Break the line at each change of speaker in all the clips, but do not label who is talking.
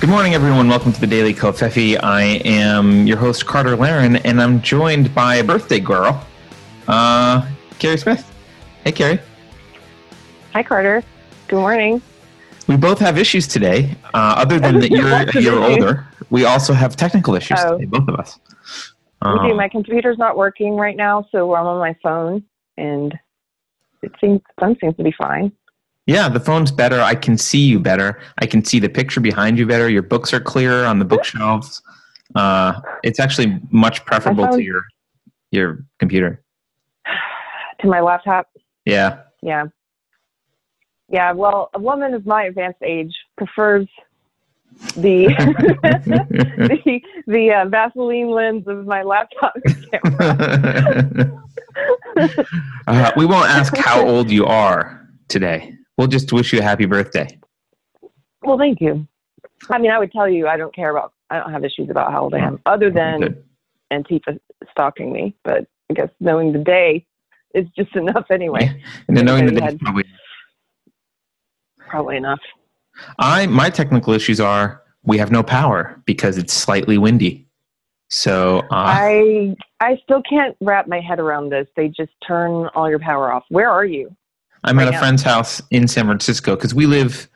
Good morning, everyone. Welcome to the Daily Covfefe. I am your host, Carter Laren, and I'm joined by a birthday girl, uh, Keri Smith. Hey, Keri.
Hi, Carter. Good morning.
We both have issues today. Uh, other than that, you're year older. We also have technical issues
Oh.
today, both of us. Uh,
do. My computer's not working right now, so I'm on my phone, and it seems phone seems to be fine.
Yeah, the phone's better. I can see you better. I can see the picture behind you better. Your books are clearer on the bookshelves. Uh, it's actually much preferable to your your computer.
To my laptop,
Yeah.
yeah, yeah. Well, a woman of my advanced age prefers the the the uh, Vaseline lens of my laptop camera.
uh, we won't ask how old you are today. We'll just wish you a happy birthday.
well, thank you. I mean, I would tell you I don't care about. I don't have issues about how old I am, other than
Good.
Antifa stalking me. But I guess knowing the day is just enough anyway.
And then knowing that
had-
probably
Probably enough.
I my technical issues are we have no power because it's slightly windy. So uh,
I I still can't wrap my head around this. They just turn all your power off. Where are you?
I'm
right
at a
now.
friend's house in San Francisco because we live,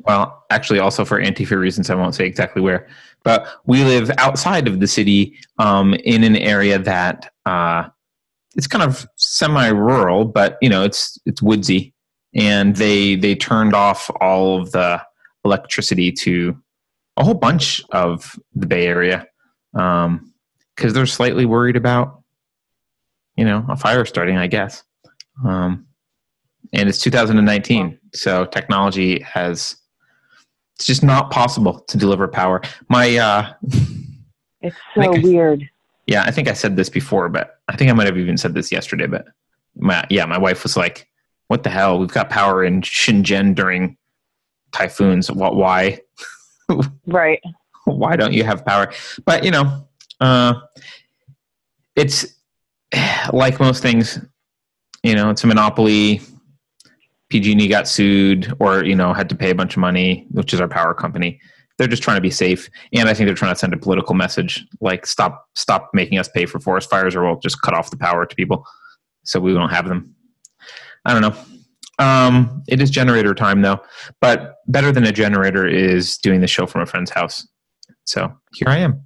well, actually, also for Antifa reasons, I won't say exactly where, but we live outside of the city um, in an area that uh, it's kind of semi-rural, but you know, it's it's woodsy, and they they turned off all of the electricity to a whole bunch of the Bay Area because they're slightly worried about, you know, a fire starting, I guess. Um, and it's 2019 so technology has it's just not possible to deliver power. My uh
It's so
I-
weird.
yeah i think i said this before but i think i might have even said this yesterday but my yeah my wife was like what the hell? We've got power in shenzhen during typhoons. What why?
Right.
why don't you have power? But you know uh it's like most things you know it's a monopoly pg&e got sued or you know had to pay a bunch of money which is our power company they're just trying to be safe and i think they're trying to send a political message like stop stop making us pay for forest fires or we'll just cut off the power to people so we don't have them i don't know um, it is generator time though but better than a generator is doing the show from a friend's house so here I am.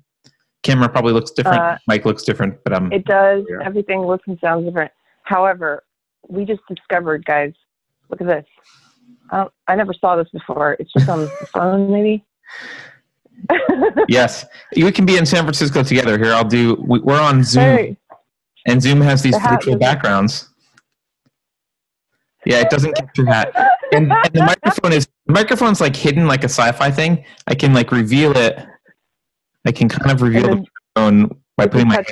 Camera probably looks different.
Uh,
Mic looks different, but I'm
It does. Everything looks and sounds different. However, we just discovered, guys. Look at this. Um, I never saw this before. It's just on the phone, maybe.
yes. We can be in San Francisco together. Here, I'll do. We, we're on Zoom,
hey,
and Zoom has these
The
virtual backgrounds. Yeah, it doesn't capture hat, and, and the microphone is the microphone's like hidden, like a sci-fi thing. I can like reveal it. I can kind of reveal the microphone by putting my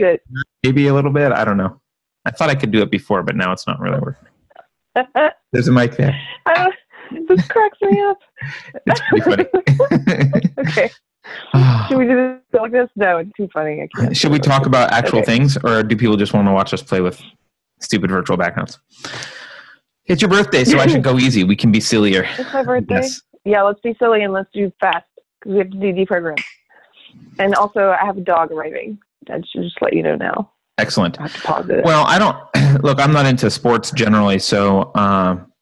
maybe a little bit. I don't know. I thought I could do it before, but now it's not really working. There's a mic there.
Don't- oh, this cracks me up.
It's pretty funny.
okay. Ah. Should we do this like this? No, it's too funny. I can't.
Should we talk about actual
Okay.
things, or do people just want to watch us play with stupid virtual backgrounds? It's your birthday, so I should go easy. We can be sillier.
It's my birthday.
Yes.
Yeah, let's be silly and let's do fast because we have to do deprogram. And also, I have a dog arriving. I should just let you know now.
Excellent.
I have to pause it.
Well, I don't look. I'm not into sports generally, so um,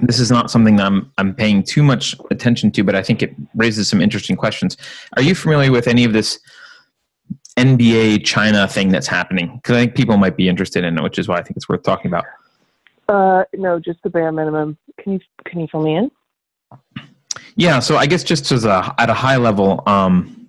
this is not something that I'm I'm paying too much attention to. But I think it raises some interesting questions. Are you familiar with any of this NBA China thing that's happening? Because I think people might be interested in it, which is why I think it's worth talking about.
Uh, no, just the bare minimum. Can you can you fill me in?
Yeah, so I guess just as a at a high level, um,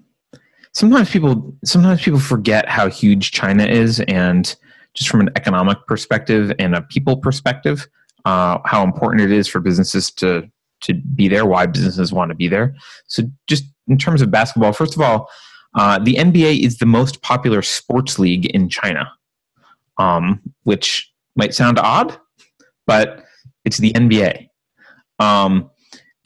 sometimes people sometimes people forget how huge China is, and just from an economic perspective and a people perspective, uh, how important it is for businesses to to be there, why businesses want to be there. So, just in terms of basketball, first of all, uh, the NBA is the most popular sports league in China, um, which might sound odd, but it's the NBA. Um,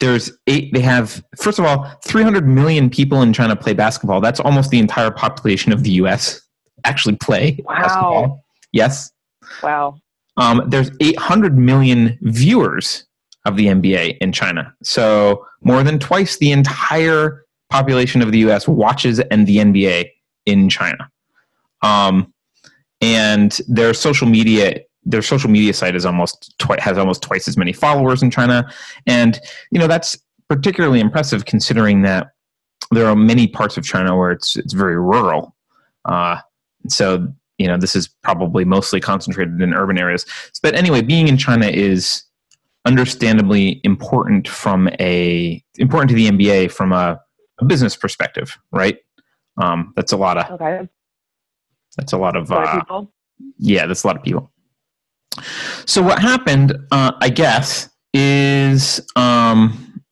there's eight they have first of all 300 million people in china play basketball that's almost the entire population of the us actually play
Wow.
basketball yes
Wow.
um, there's 800 million viewers of the nba in china so more than twice the entire population of the U.S. watches and the NBA in China, um, and their social media their social media site is almost twi- has almost twice as many followers in China, and you know that's particularly impressive considering that there are many parts of China where it's it's very rural. Uh, so you know this is probably mostly concentrated in urban areas. But anyway, being in China is understandably important from a important to the NBA from a, a business perspective, right? Um, that's a lot of
Okay.
that's a lot of
A lot of
uh,
people.
yeah, that's a lot of people. So what happened, uh, I guess, is um,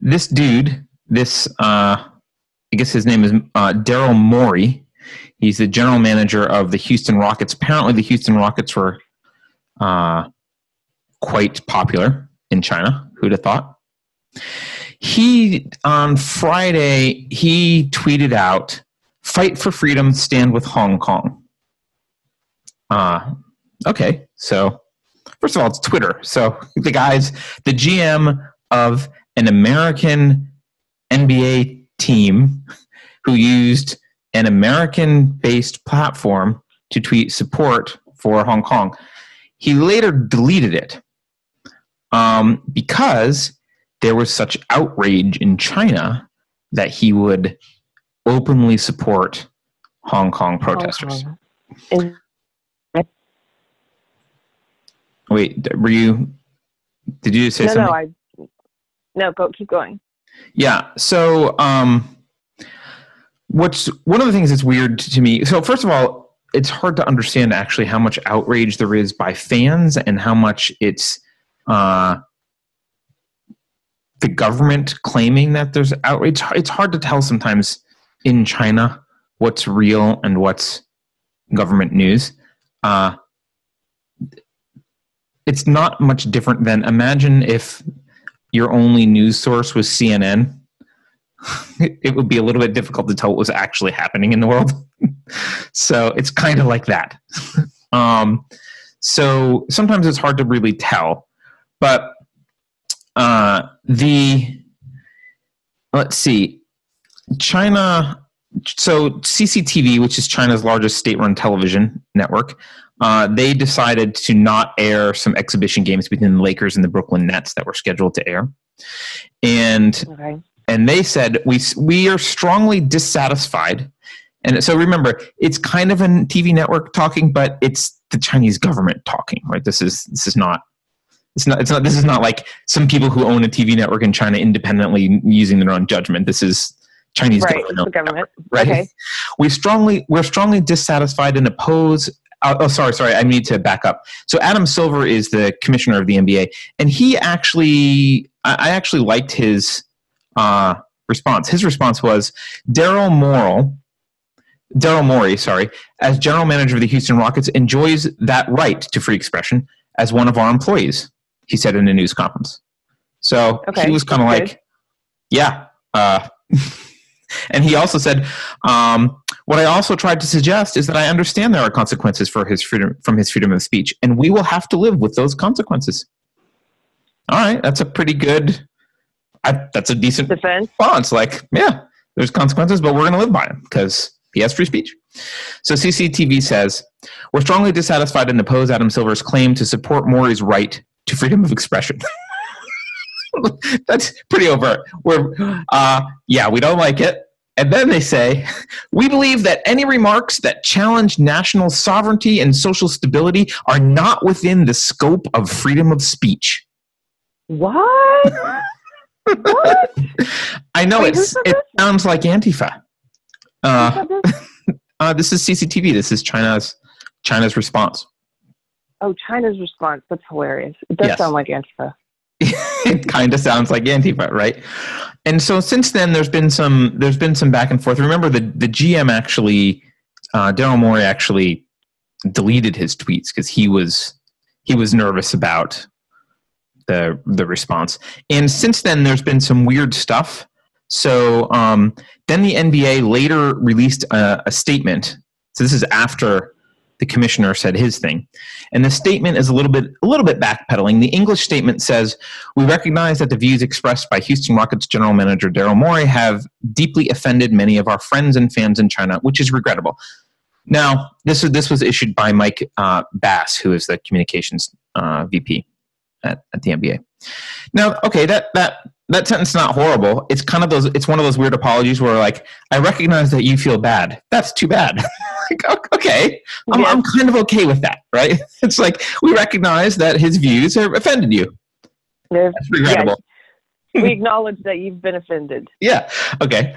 this dude, this uh, I guess his name is uh, Daryl Morey. He's the general manager of the Houston Rockets. Apparently, the Houston Rockets were uh, quite popular in China. Who'd have thought? He on Friday he tweeted out, "Fight for freedom, stand with Hong Kong." Uh, okay, so first of all, it's Twitter. So the guys, the GM of an American NBA team who used an American based platform to tweet support for Hong Kong. He later deleted it um, because there was such outrage in China that he would openly support Hong Kong protesters.
Hong Kong. Is-
Wait, were you? Did you say
no,
something?
no, I. No, go keep going.
Yeah. So, um, what's one of the things that's weird to me? So, first of all, it's hard to understand actually how much outrage there is by fans and how much it's uh, the government claiming that there's outrage. It's hard to tell sometimes in China what's real and what's government news. Uh, it's not much different than imagine if your only news source was CNN, it would be a little bit difficult to tell what was actually happening in the world. so it's kind of like that. um, so sometimes it's hard to really tell. But uh, the, let's see, China, so CCTV, which is China's largest state run television network, uh, they decided to not air some exhibition games between the Lakers and the Brooklyn Nets that were scheduled to air. And
Okay.
and they said we we are strongly dissatisfied. And so remember, it's kind of a TV network talking, but it's the Chinese government talking, right? This is this is not it's not it's not this is not like some people who own a TV network in China independently using their own judgment. This is Chinese
Right.
Government
the government.
right?
Okay.
We strongly we're strongly dissatisfied and oppose. Uh, oh, sorry, sorry. I need to back up. So Adam Silver is the commissioner of the NBA, and he actually, I, I actually liked his uh, response. His response was Daryl Morrill. Daryl Morey, sorry, as general manager of the Houston Rockets, enjoys that right to free expression as one of our employees. He said in a news conference. So
Okay,
he was kind of like, yeah. Uh, and he also said, um, what I also tried to suggest is that I understand there are consequences for his freedom from his freedom of speech, and we will have to live with those consequences. All right, that's a pretty good. I, that's a decent
Defense.
response. Like, yeah, there's consequences, but we're going to live by them because he has free speech. So CCTV says we're strongly dissatisfied and oppose Adam Silver's claim to support Morey's right to freedom of expression. That's pretty overt. We're, uh, yeah, we don't like it. And then they say, we believe that any remarks that challenge national sovereignty and social stability are not within the scope of freedom of speech.
What? what?
I know
Wait,
it's, it sounds like Antifa. Uh,
this?
uh, this is CCTV. This is China's China's response.
oh, China's response. That's hilarious. It does
Yes.
sound like Antifa.
it kind of sounds like Antifa, right? And so since then, there's been some there's been some back and forth. Remember, the the GM actually, uh, Daryl Morey actually deleted his tweets because he was he was nervous about the the response. And since then, there's been some weird stuff. So um, then the NBA later released a, a statement. So this is after the commissioner said his thing. And the statement is a little bit a little bit backpedaling. The English statement says, "We recognize that the views expressed by Houston Rockets general manager Daryl Morey have deeply offended many of our friends and fans in China, which is regrettable." Now, this was this was issued by Mike uh, Bass, who is the communications uh, VP at, at the NBA. Now, okay, that that that sentence is not horrible. It's kind of those. It's one of those weird apologies where, like, I recognize that you feel bad. That's too bad. like, okay, I'm, I'm kind of okay with that, right? It's like we recognize that his views have offended you. That's regrettable.
yeah, we acknowledge that you've been offended.
Yeah. Okay.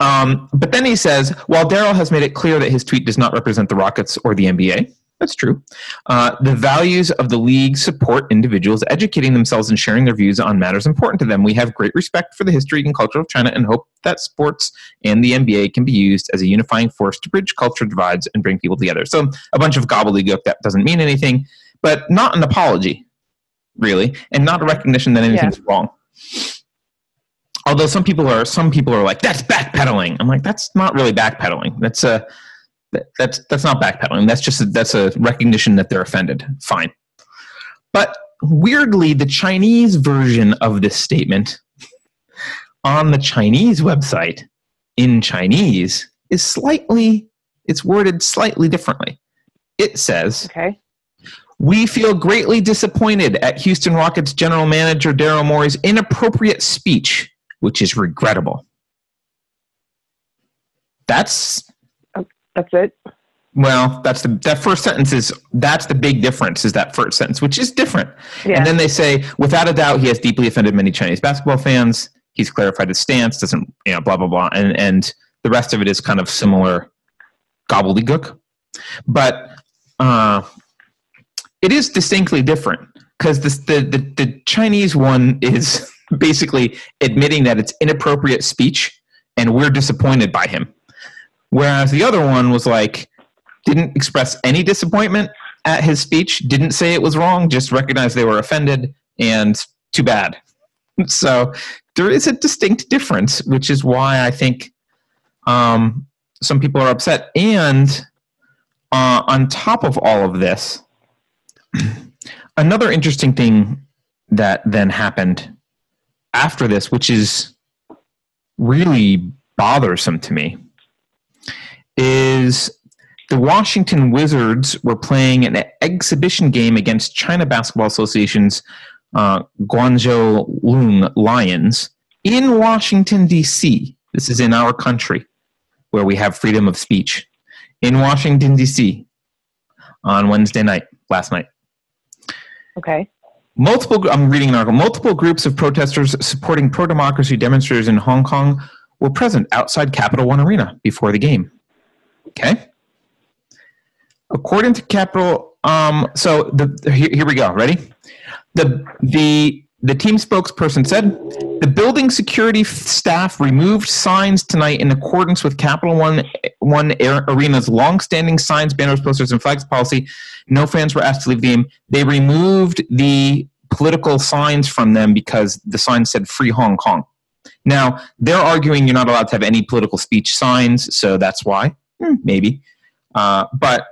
Um, but then he says, while Daryl has made it clear that his tweet does not represent the Rockets or the NBA, that's true. Uh, the values of the league support individuals educating themselves and sharing their views on matters important to them. We have great respect for the history and culture of China and hope that sports and the NBA can be used as a unifying force to bridge culture divides and bring people together. So a bunch of gobbledygook that doesn't mean anything, but not an apology, really, and not a recognition that anything's wrong although some people are some people are like that's backpedaling i'm like that's not really backpedaling that's a that- that's that's not backpedaling that's just a, that's a recognition that they're offended fine but weirdly the chinese version of this statement on the chinese website in chinese is slightly it's worded slightly differently it says
Okay.
we feel greatly disappointed at Houston Rockets general manager Daryl Morey's inappropriate speech, which is regrettable. That's
That's it.
well, that's the that first sentence is that's the big difference is that first sentence, which is different.
Yeah.
And then they say, without a doubt, he has deeply offended many Chinese basketball fans. He's clarified his stance, doesn't you know, blah blah blah, and and the rest of it is kind of similar gobbledygook, but uh, it is distinctly different because the, the the Chinese one is basically admitting that it's inappropriate speech, and we're disappointed by him, whereas the other one was like didn't express any disappointment at his speech, didn't say it was wrong, just recognized they were offended, and too bad. So there is a distinct difference, which is why I think um, some people are upset. And uh, on top of all of this, another interesting thing that then happened after this, which is really bothersome to me, is the Washington Wizards were playing an exhibition game against China Basketball Association's uh, Guangzhou Loong Lions in Washington, D.C. This is in our country where we have freedom of speech. In Washington, D.C. on Wednesday night, last night.
Okay.
Multiple, I'm reading an article. Multiple groups of protesters supporting pro democracy demonstrators in Hong Kong were present outside Capital One Arena before the game. Okay. According to Capital, um, so the here, here we go. Ready? The the the team spokesperson said the building security staff removed signs tonight in accordance with Capital One One Arena's long-standing signs, banners, posters, and flags policy. No fans were asked to leave the game. They removed the political signs from them because the sign said "Free Hong Kong." Now they're arguing you're not allowed to have any political speech signs, so that's why maybe. Uh, but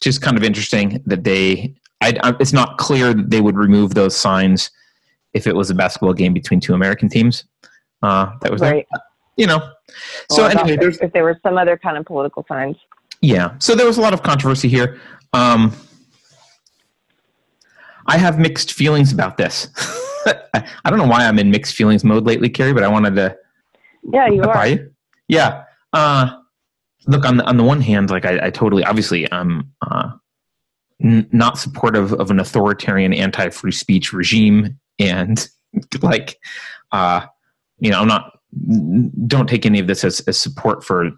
just kind of interesting that they. I, I, it's not clear that they would remove those signs if it was a basketball game between two American teams. Uh, that was there.
Right.
You know. So
Well,
anyway, there's
if there were some other kind of political signs.
yeah. So there was a lot of controversy here. Um, I have mixed feelings about this. I I don't know why I'm in mixed feelings mode lately, Keri, but I wanted to
Yeah, you are.
you. Yeah. Uh, look on the on the one hand, like I, I totally obviously I'm uh, n- not supportive of an authoritarian anti-free speech regime, and like uh, you know I'm not don't take any of this as, as support for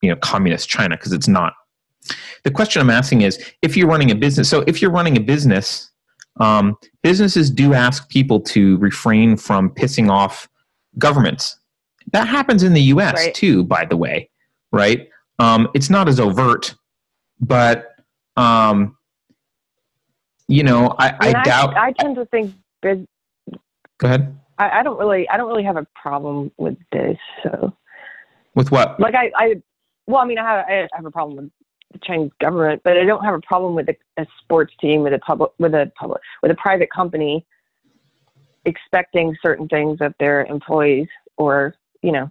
you know communist China because it's not. The question I'm asking is if you're running a business. So if you're running a business, um, businesses do ask people to refrain from pissing off governments. That happens in the U.S.
Right.
too, by the way, right? Um, it's not as overt, but um, you know, I, I,
mean,
doubt.
I, tend to think bus-
go ahead.
I, I don't really I don't really have a problem with this. So
With what?
like I, I well I mean I have I have a problem with the Chinese government, but I don't have a problem with a, a sports team with a public with a public with a private company expecting certain things of their employees or you know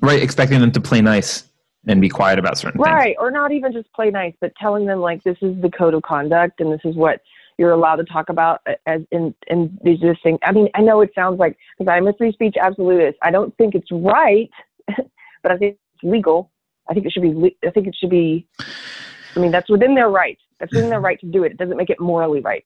right expecting them to play nice and be quiet about certain
right
things.
Right, or not even just play nice but telling them like this is the code of conduct and this is what you're allowed to talk about uh, as in in these things. I mean i know it sounds like because i'm a free speech absolutist. I don't think it's right but i think it's legal. I think it should be i think it should be i mean that's within their right that's within their right to do it. It doesn't make it morally right.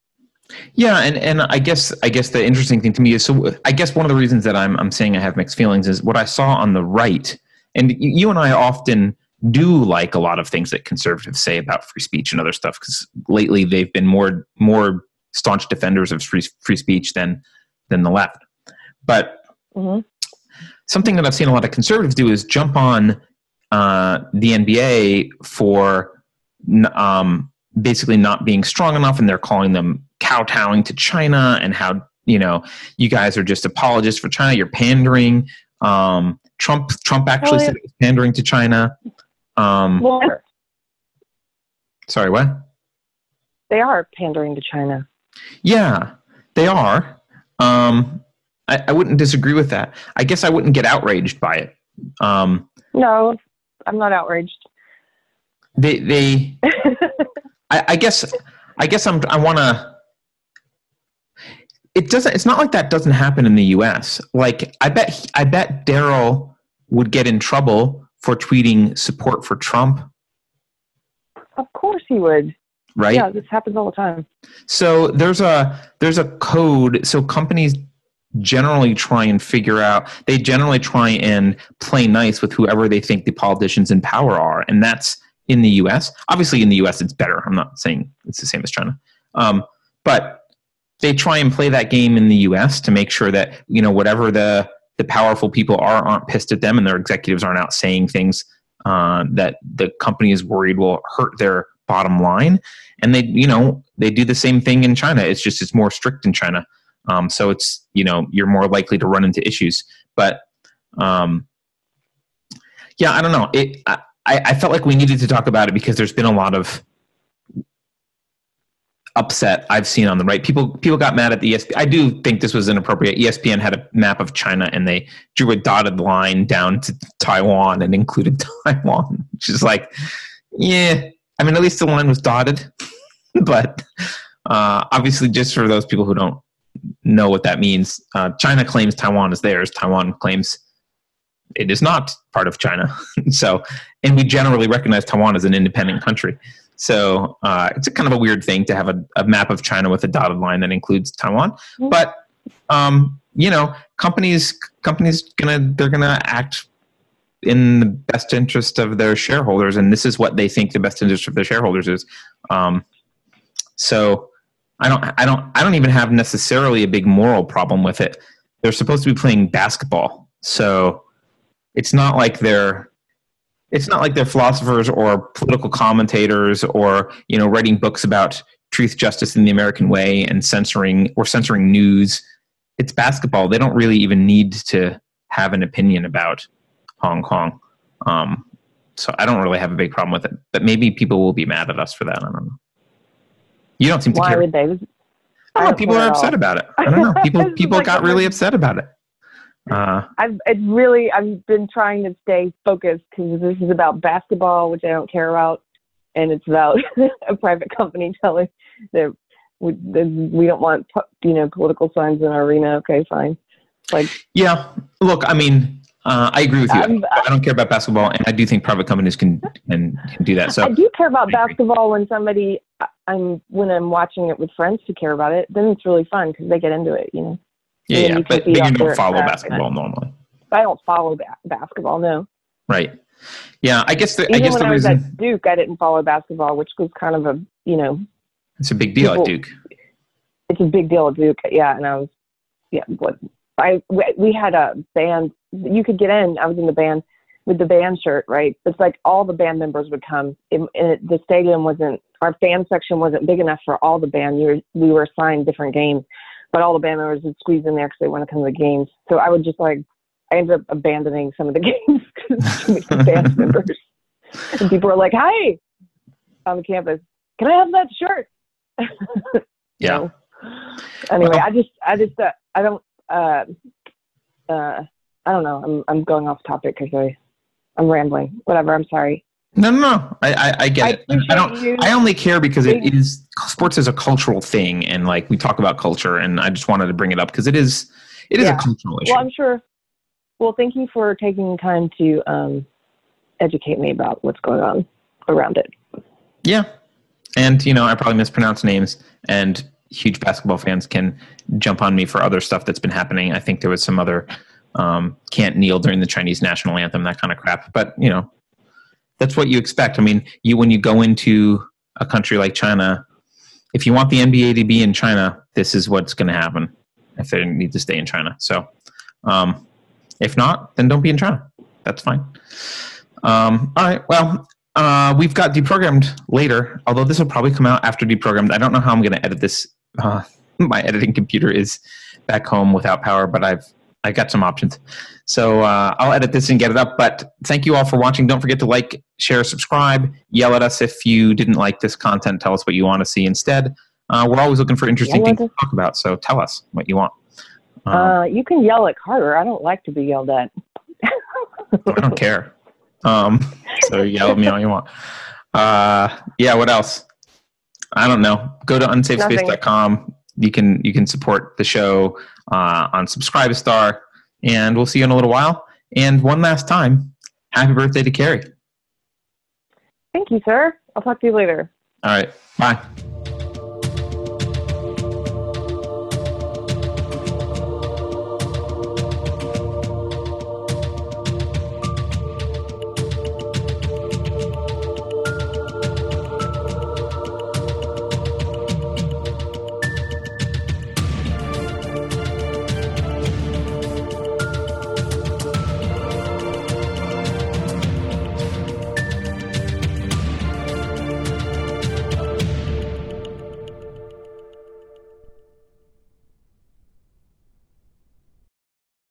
Yeah, and, and I guess I guess the interesting thing to me is so I guess one of the reasons that I'm I'm saying I have mixed feelings is what I saw on the right, and you and I often do like a lot of things that conservatives say about free speech and other stuff because lately they've been more more staunch defenders of free free speech than than the left. But mm-hmm. something that I've seen a lot of conservatives do is jump on uh, the NBA for um, basically not being strong enough, and they're calling them kowtowing to China and how you know you guys are just apologists for China. You're pandering. Um, Trump Trump actually said it was pandering to China. Um,
well,
sorry, what?
They are pandering to China.
Yeah, they are. Um, I, I, wouldn't disagree with that. I guess I wouldn't get outraged by it. Um,
no, I'm not outraged.
They they. I, I guess I guess I'm I want to it doesn't it's not like that doesn't happen in the US. Like I bet I bet Daryl would get in trouble for tweeting support for Trump.
Of course he would.
Right?
Yeah, this happens all the time.
So there's a there's a code so companies generally try and figure out they generally try and play nice with whoever they think the politicians in power are and that's in the US. Obviously in the US it's better. I'm not saying it's the same as China. Um, but they try and play that game in the U.S. to make sure that you know whatever the the powerful people are aren't pissed at them and their executives aren't out saying things uh, that the company is worried will hurt their bottom line. And they you know they do the same thing in China. It's just it's more strict in China. Um, so it's you know you're more likely to run into issues. But um, yeah, I don't know. It I, I felt like we needed to talk about it because there's been a lot of upset I've seen on the right. People people got mad at the ESPN. I do think this was inappropriate. ESPN had a map of China and they drew a dotted line down to Taiwan and included Taiwan, which is like, yeah. I mean, at least the line was dotted, but uh, obviously, just for those people who don't know what that means, uh, China claims Taiwan is theirs. Taiwan claims it is not part of China. so, and we generally recognize Taiwan as an independent country. So uh, it's a kind of a weird thing to have a, a, map of China with a dotted line that includes Taiwan. Mm-hmm. But um, you know, companies companies gonna they're gonna act in the best interest of their shareholders, and this is what they think the best interest of their shareholders is. Um, so I don't I don't I don't even have necessarily a big moral problem with it. They're supposed to be playing basketball, so it's not like they're it's not like they're philosophers or political commentators or you know writing books about truth justice in the american way and censoring or censoring news it's basketball they don't really even need to have an opinion about hong kong um, so i don't really have a big problem with it but maybe people will be mad at us for that i don't know you don't seem to
Why
care
would they?
I don't know. People are upset about it. I don't know. People people like got really upset about it. Uh,
I've it's really I've been trying to stay focused because this is about basketball, which I don't care about, and it's about a private company telling that we, that we don't want you know political signs in our arena. Okay, fine. Like
yeah, look, I mean, uh, I agree with you. I'm, I don't care about basketball, and I do think private companies can can, can do that. So
I do care about basketball when somebody I'm when I'm watching it with friends who care about it. Then it's really fun because they get into it. You know.
Yeah, yeah, but, but you don't follow basketball normally.
I don't follow ba- basketball, no.
Right. Yeah, I guess the
Even
I guess
when
the
I
reason
was at Duke, I didn't follow basketball, which was kind of a you know.
It's a big deal people, at Duke.
It's a big deal at Duke, yeah, and I was, yeah, what I we had a band. You could get in. I was in the band with the band shirt, right? It's like all the band members would come. and the stadium wasn't our fan section wasn't big enough for all the band. You were, we were assigned different games but all the band members would squeeze in there because they want to come to the games. So I would just like, I ended up abandoning some of the games because too many band members. And people were like, "Hi." on the campus, "Can I have that shirt?"
Yeah.
So, anyway,
Well-
I just, I just, uh, I don't, uh, uh, I don't know. I'm, I'm going off topic because I, I'm rambling. Whatever. I'm sorry.
No, no, no. I, I, I get
I
it. I don't.
you.
I only care because it is sports is a cultural thing, and like we talk about culture, and I just wanted to bring it up because it is. It is
Yeah.
a cultural issue.
Well, I'm sure. Well, thank you for taking time to um, educate me about what's going on around it.
Yeah. And, you know, I probably mispronounce names, and huge basketball fans can jump on me for other stuff that's been happening. I think there was some other um, can't kneel during the Chinese national anthem, that kind of crap. But, you know, that's what you expect. I mean, you when you go into a country like China, if you want the NBA to be in China, this is what's going to happen if they need to stay in China. So, um, if not, then don't be in China. That's fine. Um, all right. Well, uh, we've got deprogrammed later, although this will probably come out after deprogrammed. I don't know how I'm going to edit this. Uh, my editing computer is back home without power, but I've I got some options. So uh, I'll edit this and get it up. But thank you all for watching. Don't forget to like, share, subscribe. Yell at us if you didn't like this content. Tell us what you want to see instead. Uh, we're always looking for interesting
Yell
things to talk about. So tell us what you want. Um,
Uh, you can yell at Carter. I don't like to be yelled at.
I don't care. Um, so yell at me all you want. Uh, yeah. What else? I don't know. Go to unsafespace.com. You can you can support the show uh, on Subscribestar, and we'll see you in a little while. And one last time, happy birthday to Keri.
Thank you, sir. I'll talk to you later.
All right. Bye.